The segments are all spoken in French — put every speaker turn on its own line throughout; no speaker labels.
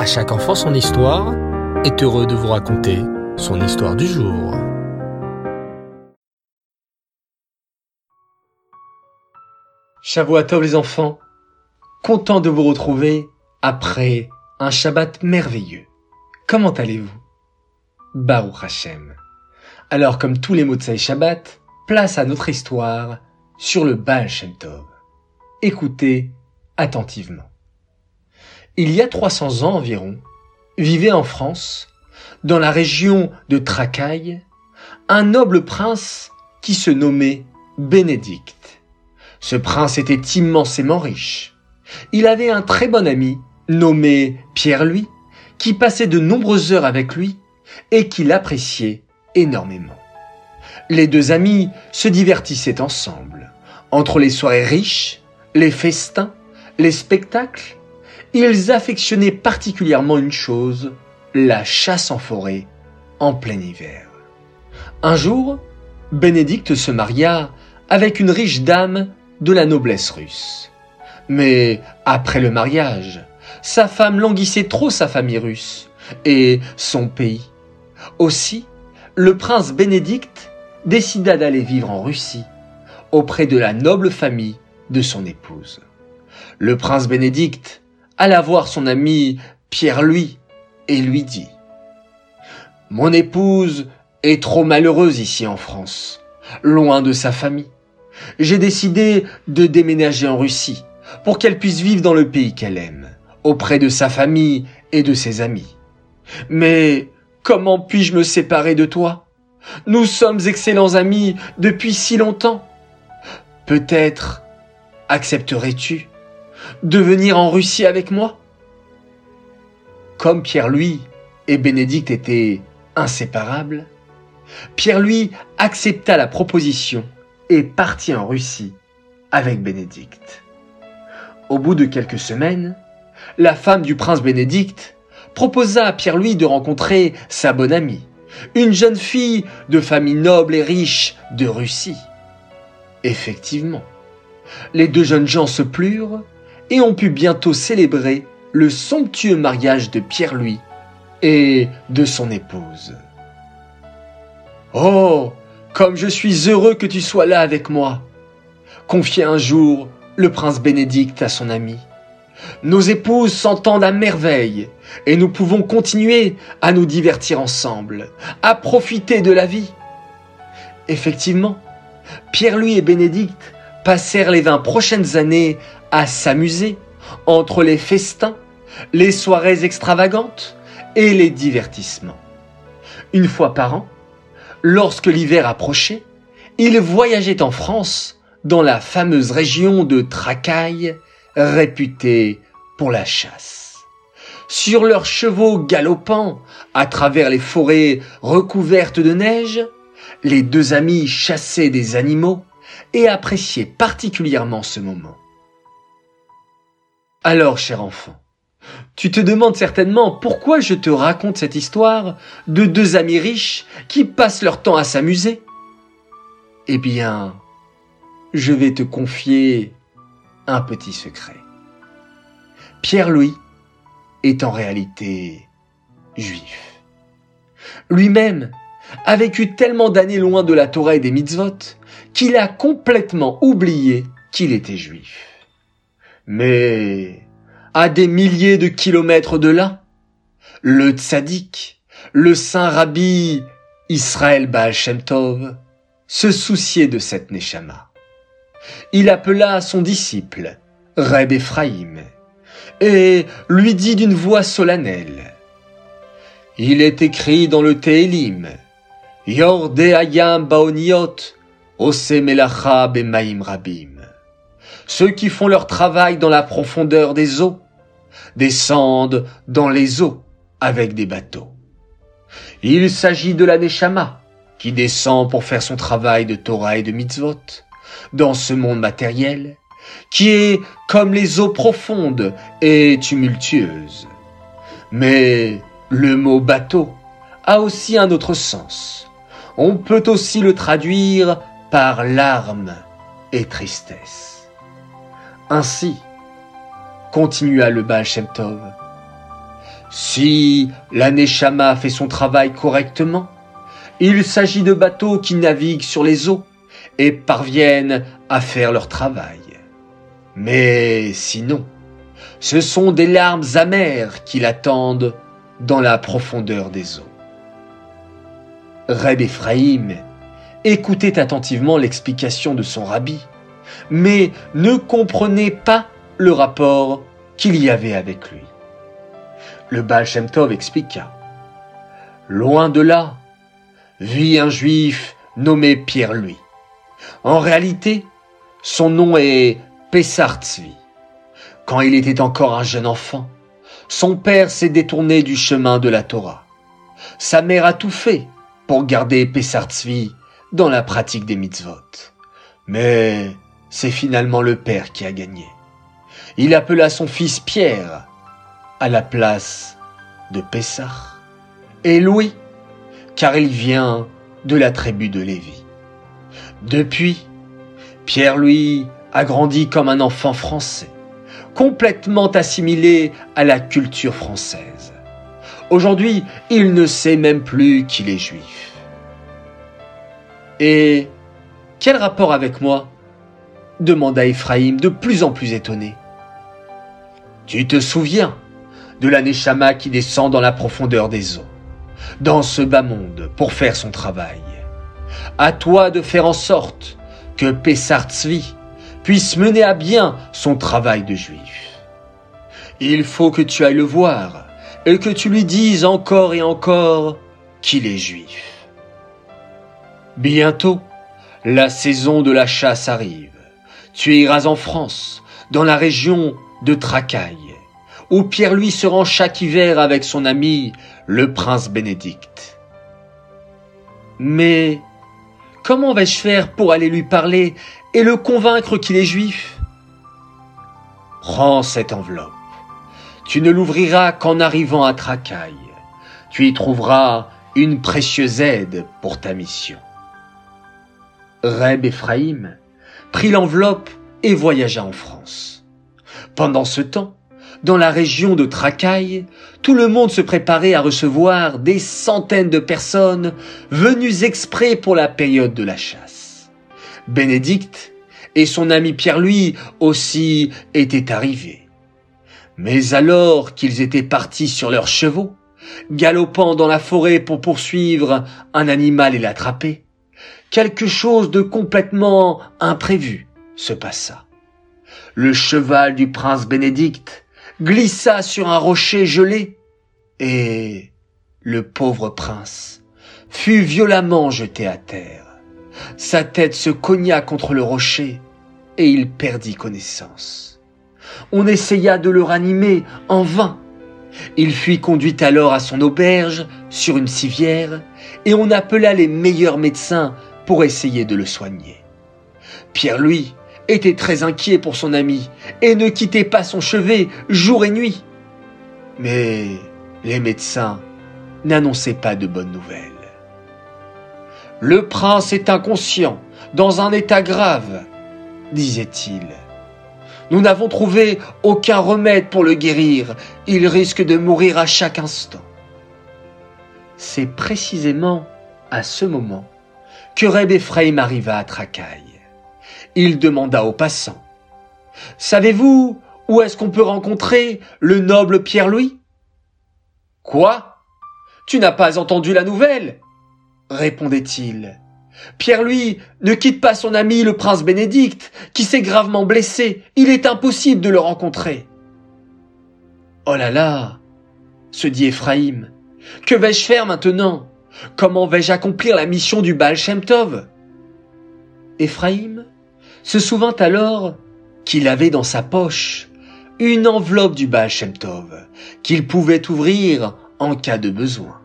À chaque enfant son histoire est heureux de vous raconter son histoire du jour.
Tov les enfants, content de vous retrouver après un Shabbat merveilleux. Comment allez-vous? Baruch Hashem. Alors comme tous les mots de Shabbat, place à notre histoire sur le Baal Shem Tov. Écoutez attentivement. Il y a 300 ans environ, vivait en France, dans la région de Tracaille, un noble prince qui se nommait Bénédicte. Ce prince était immensément riche. Il avait un très bon ami nommé Pierre-Louis, qui passait de nombreuses heures avec lui et qui l'appréciait énormément. Les deux amis se divertissaient ensemble. Entre les soirées riches, les festins, les spectacles, ils affectionnaient particulièrement une chose, la chasse en forêt en plein hiver. Un jour, Bénédicte se maria avec une riche dame de la noblesse russe. Mais après le mariage, sa femme languissait trop sa famille russe et son pays. Aussi, le prince Bénédicte décida d'aller vivre en Russie, auprès de la noble famille de son épouse. Le prince Bénédicte alla voir son ami Pierre-Louis et lui dit Mon épouse est trop malheureuse ici en France, loin de sa famille. J'ai décidé de déménager en Russie pour qu'elle puisse vivre dans le pays qu'elle aime, auprès de sa famille et de ses amis. Mais comment puis-je me séparer de toi? Nous sommes excellents amis depuis si longtemps. Peut-être accepterais-tu de venir en Russie avec moi Comme Pierre-Louis et Bénédicte étaient inséparables, Pierre-Louis accepta la proposition et partit en Russie avec Bénédicte. Au bout de quelques semaines, la femme du prince Bénédicte proposa à Pierre-Louis de rencontrer sa bonne amie, une jeune fille de famille noble et riche de Russie. Effectivement, les deux jeunes gens se plurent et on put bientôt célébrer le somptueux mariage de Pierre-Louis et de son épouse. Oh, comme je suis heureux que tu sois là avec moi, confiait un jour le prince Bénédicte à son ami. Nos épouses s'entendent à merveille et nous pouvons continuer à nous divertir ensemble, à profiter de la vie. Effectivement, Pierre-Louis et Bénédicte passèrent les vingt prochaines années à s'amuser entre les festins, les soirées extravagantes et les divertissements. Une fois par an, lorsque l'hiver approchait, ils voyageaient en France dans la fameuse région de Tracaille, réputée pour la chasse. Sur leurs chevaux galopants à travers les forêts recouvertes de neige, les deux amis chassaient des animaux et appréciaient particulièrement ce moment. Alors, cher enfant, tu te demandes certainement pourquoi je te raconte cette histoire de deux amis riches qui passent leur temps à s'amuser. Eh bien, je vais te confier un petit secret. Pierre-Louis est en réalité juif. Lui-même a vécu tellement d'années loin de la Torah et des mitzvot qu'il a complètement oublié qu'il était juif. Mais à des milliers de kilomètres de là, le tzaddik, le saint rabbi Israël Baal Shem Tov, se souciait de cette Neshama. Il appela son disciple, Reb Ephraim, et lui dit d'une voix solennelle, Il est écrit dans le Tehilim, Yorde Ayam Baoniot, Ose Melacha Bemaim Rabim ceux qui font leur travail dans la profondeur des eaux, descendent dans les eaux avec des bateaux. Il s'agit de la Neshama, qui descend pour faire son travail de Torah et de mitzvot, dans ce monde matériel, qui est comme les eaux profondes et tumultueuses. Mais le mot bateau a aussi un autre sens. On peut aussi le traduire par larmes et tristesse. Ainsi, continua le Baal Shem Tov, Si l'Aneshama fait son travail correctement, il s'agit de bateaux qui naviguent sur les eaux et parviennent à faire leur travail. Mais sinon, ce sont des larmes amères qui l'attendent dans la profondeur des eaux. Reb Ephraim écoutait attentivement l'explication de son rabbi, mais ne comprenait pas le rapport qu'il y avait avec lui. Le Baal Shem Tov expliqua. Loin de là, vit un juif nommé Pierre-Louis. En réalité, son nom est Pessar Tzvi. Quand il était encore un jeune enfant, son père s'est détourné du chemin de la Torah. Sa mère a tout fait pour garder Pessar Tzvi dans la pratique des mitzvot. Mais c'est finalement le père qui a gagné. Il appela son fils Pierre à la place de Pessah et Louis, car il vient de la tribu de Lévi. Depuis, Pierre-Louis a grandi comme un enfant français, complètement assimilé à la culture française. Aujourd'hui, il ne sait même plus qu'il est juif. Et quel rapport avec moi? Demanda Ephraim de plus en plus étonné. Tu te souviens de l'année Neshama qui descend dans la profondeur des eaux, dans ce bas monde, pour faire son travail? À toi de faire en sorte que Pessar Tzvi puisse mener à bien son travail de juif. Il faut que tu ailles le voir et que tu lui dises encore et encore qu'il est juif. Bientôt, la saison de la chasse arrive. Tu iras en France, dans la région de Tracaille, où Pierre-Louis se rend chaque hiver avec son ami, le prince Bénédicte. Mais comment vais-je faire pour aller lui parler et le convaincre qu'il est juif? Prends cette enveloppe. Tu ne l'ouvriras qu'en arrivant à Tracaille. Tu y trouveras une précieuse aide pour ta mission. Reb Ephraim prit l'enveloppe et voyagea en France. Pendant ce temps, dans la région de Tracaille, tout le monde se préparait à recevoir des centaines de personnes venues exprès pour la période de la chasse. Bénédicte et son ami Pierre-Louis aussi étaient arrivés. Mais alors qu'ils étaient partis sur leurs chevaux, galopant dans la forêt pour poursuivre un animal et l'attraper, quelque chose de complètement imprévu se passa. Le cheval du prince Bénédicte glissa sur un rocher gelé et le pauvre prince fut violemment jeté à terre. Sa tête se cogna contre le rocher et il perdit connaissance. On essaya de le ranimer en vain. Il fut conduit alors à son auberge sur une civière et on appela les meilleurs médecins pour essayer de le soigner. Pierre-Louis était très inquiet pour son ami et ne quittait pas son chevet jour et nuit. Mais les médecins n'annonçaient pas de bonnes nouvelles. Le prince est inconscient, dans un état grave, disait-il. Nous n'avons trouvé aucun remède pour le guérir. Il risque de mourir à chaque instant. C'est précisément à ce moment que Reb Ephraim arriva à Tracaille. Il demanda aux passants Savez-vous où est-ce qu'on peut rencontrer le noble Pierre-Louis Quoi? Tu n'as pas entendu la nouvelle? répondait-il. Pierre-Louis ne quitte pas son ami le prince Bénédicte, qui s'est gravement blessé. Il est impossible de le rencontrer. Oh là là se dit Ephraim. Que vais-je faire maintenant? Comment vais-je accomplir la mission du Baal Shem Tov? Ephraim se souvint alors qu'il avait dans sa poche une enveloppe du Baal Shem Tov qu'il pouvait ouvrir en cas de besoin.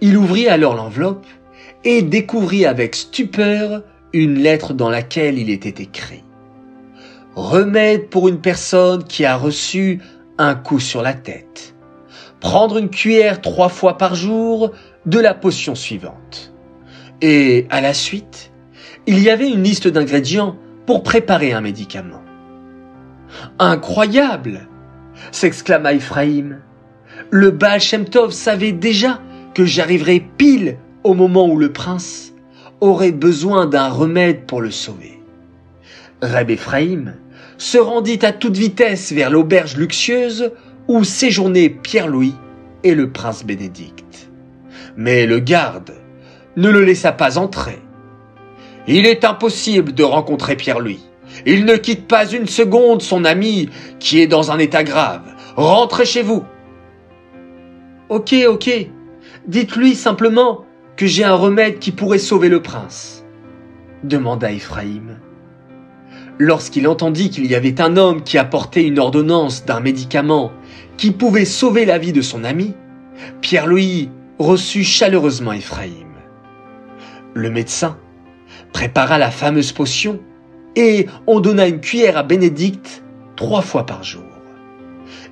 Il ouvrit alors l'enveloppe et découvrit avec stupeur une lettre dans laquelle il était écrit Remède pour une personne qui a reçu un coup sur la tête. Prendre une cuillère trois fois par jour de la potion suivante. Et à la suite, il y avait une liste d'ingrédients pour préparer un médicament. Incroyable s'exclama Ephraim. le Baal savait déjà que j'arriverais pile au moment où le prince aurait besoin d'un remède pour le sauver. Reb Ephraim se rendit à toute vitesse vers l'auberge luxueuse où séjournaient Pierre-Louis et le prince Bénédicte. Mais le garde ne le laissa pas entrer. Il est impossible de rencontrer Pierre-Louis. Il ne quitte pas une seconde son ami qui est dans un état grave. Rentrez chez vous. Ok, ok. Dites-lui simplement que j'ai un remède qui pourrait sauver le prince. demanda Ephraim. Lorsqu'il entendit qu'il y avait un homme qui apportait une ordonnance d'un médicament qui pouvait sauver la vie de son ami, Pierre-Louis reçut chaleureusement Ephraim. Le médecin prépara la fameuse potion et on donna une cuillère à Bénédicte trois fois par jour.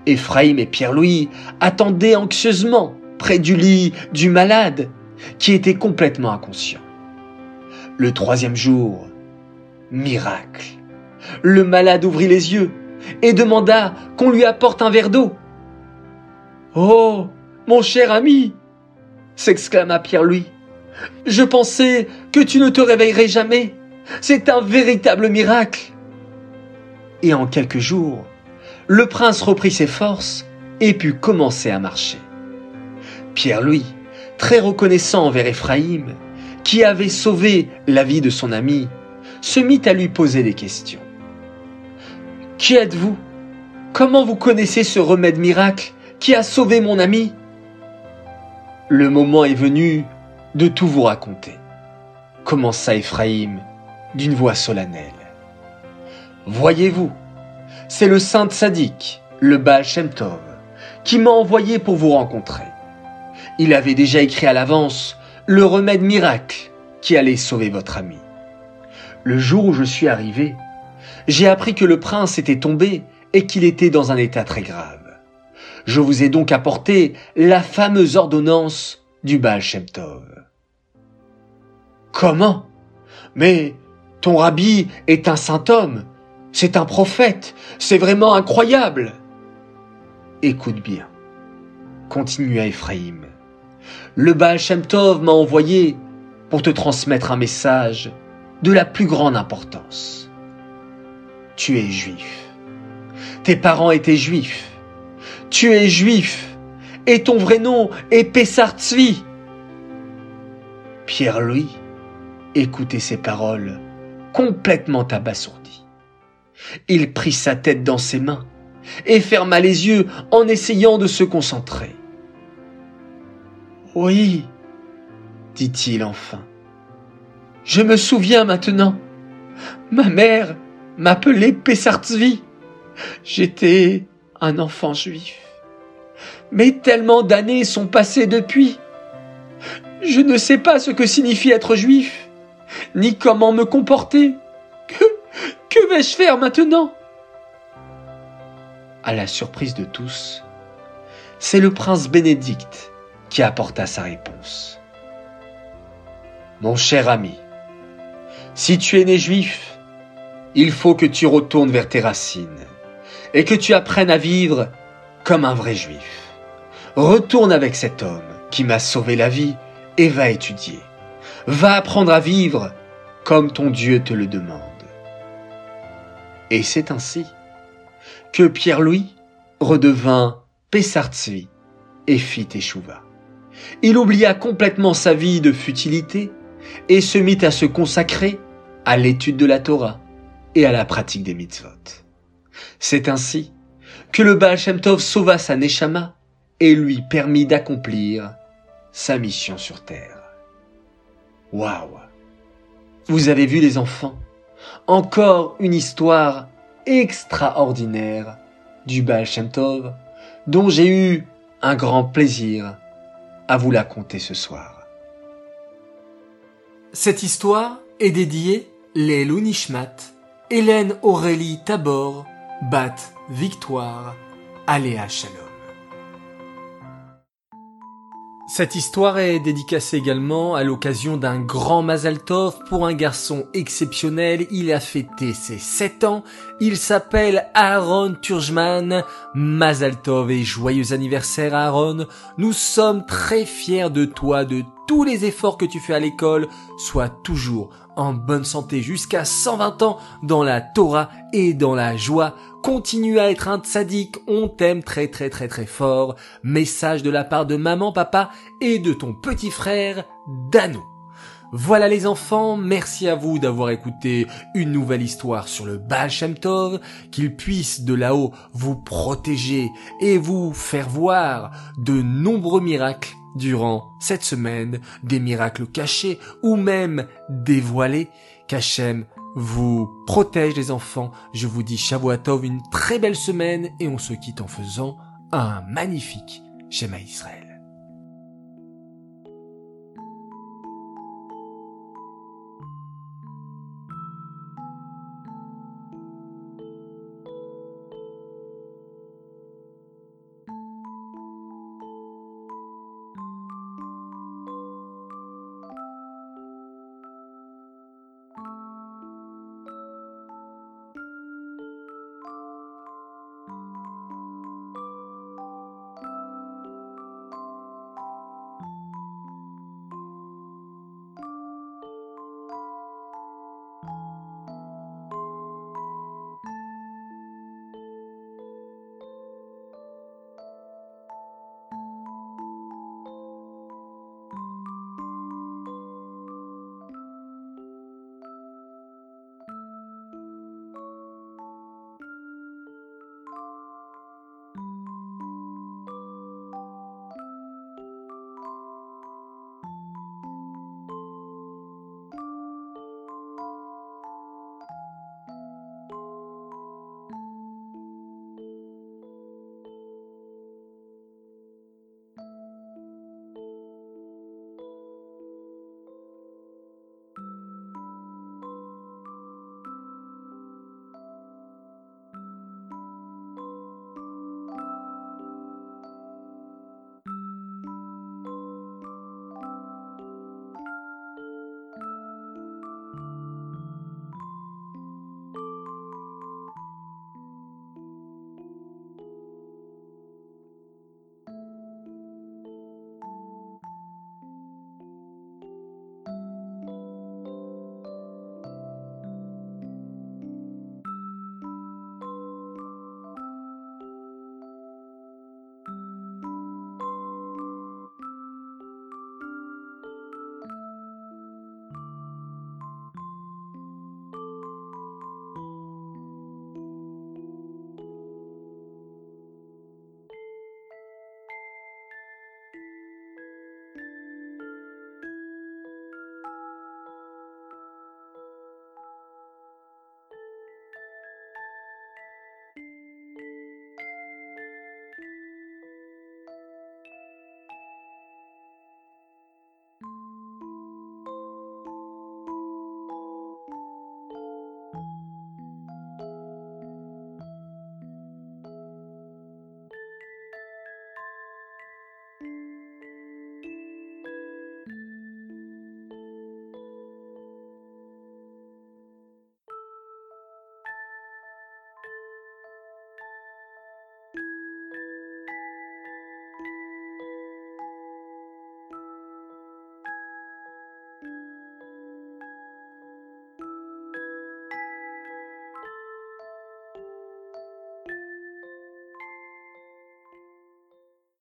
Ephraim et Pierre-Louis attendaient anxieusement près du lit du malade qui était complètement inconscient. Le troisième jour, miracle. Le malade ouvrit les yeux et demanda qu'on lui apporte un verre d'eau. Oh, mon cher ami, s'exclama Pierre-Louis, je pensais que tu ne te réveillerais jamais. C'est un véritable miracle. Et en quelques jours, le prince reprit ses forces et put commencer à marcher. Pierre-Louis, très reconnaissant envers Ephraim, qui avait sauvé la vie de son ami, se mit à lui poser des questions. Qui êtes-vous? Comment vous connaissez ce remède miracle qui a sauvé mon ami? Le moment est venu de tout vous raconter, commença Ephraim d'une voix solennelle. Voyez-vous, c'est le saint sadique, le Baal Shem Tov, qui m'a envoyé pour vous rencontrer. Il avait déjà écrit à l'avance le remède miracle qui allait sauver votre ami. Le jour où je suis arrivé, j'ai appris que le prince était tombé et qu'il était dans un état très grave. Je vous ai donc apporté la fameuse ordonnance du Baal Shem Tov. Comment? Mais ton rabbi est un saint homme, c'est un prophète, c'est vraiment incroyable. Écoute bien, continua Ephraim. Le Baal Shem Tov m'a envoyé pour te transmettre un message de la plus grande importance. Tu es juif. Tes parents étaient juifs. Tu es juif. Et ton vrai nom est Pessar Tzvi. Pierre-Louis écoutait ces paroles complètement abasourdi. Il prit sa tête dans ses mains et ferma les yeux en essayant de se concentrer. Oui, dit-il enfin. Je me souviens maintenant. Ma mère m'appelait Pessartzvi. J'étais un enfant juif. Mais tellement d'années sont passées depuis. Je ne sais pas ce que signifie être juif ni comment me comporter. Que, que vais-je faire maintenant? À la surprise de tous, c'est le prince Bénédicte qui apporta sa réponse. Mon cher ami, si tu es né juif, il faut que tu retournes vers tes racines et que tu apprennes à vivre comme un vrai juif. Retourne avec cet homme qui m'a sauvé la vie et va étudier. Va apprendre à vivre comme ton Dieu te le demande. Et c'est ainsi que Pierre-Louis redevint Pessartzvi et fit échouva. Il oublia complètement sa vie de futilité et se mit à se consacrer à l'étude de la Torah et à la pratique des mitzvot. C'est ainsi que le Baal Shem Tov sauva sa Neshama et lui permit d'accomplir sa mission sur terre. Waouh Vous avez vu les enfants Encore une histoire extraordinaire du Baal Shem Tov dont j'ai eu un grand plaisir à vous la conter ce soir.
Cette histoire est dédiée les Nishmat, Hélène Aurélie Tabor, Bat Victoire, Aléa Shalom. Cette histoire est dédicacée également à l'occasion d'un grand Mazal Tov pour un garçon exceptionnel. Il a fêté ses 7 ans. Il s'appelle Aaron Turjman. Mazal Tov et joyeux anniversaire Aaron. Nous sommes très fiers de toi, de tous les efforts que tu fais à l'école. Sois toujours en bonne santé jusqu'à 120 ans dans la Torah et dans la joie. Continue à être un tzaddik, on t'aime très très très très fort. Message de la part de maman, papa et de ton petit frère Dano. Voilà les enfants, merci à vous d'avoir écouté une nouvelle histoire sur le Baal Shem Tov, qu'il puisse de là-haut vous protéger et vous faire voir de nombreux miracles durant cette semaine, des miracles cachés ou même dévoilés, qu'Hachem vous protège les enfants. Je vous dis Shavuatov, une très belle semaine et on se quitte en faisant un magnifique Shema Israël.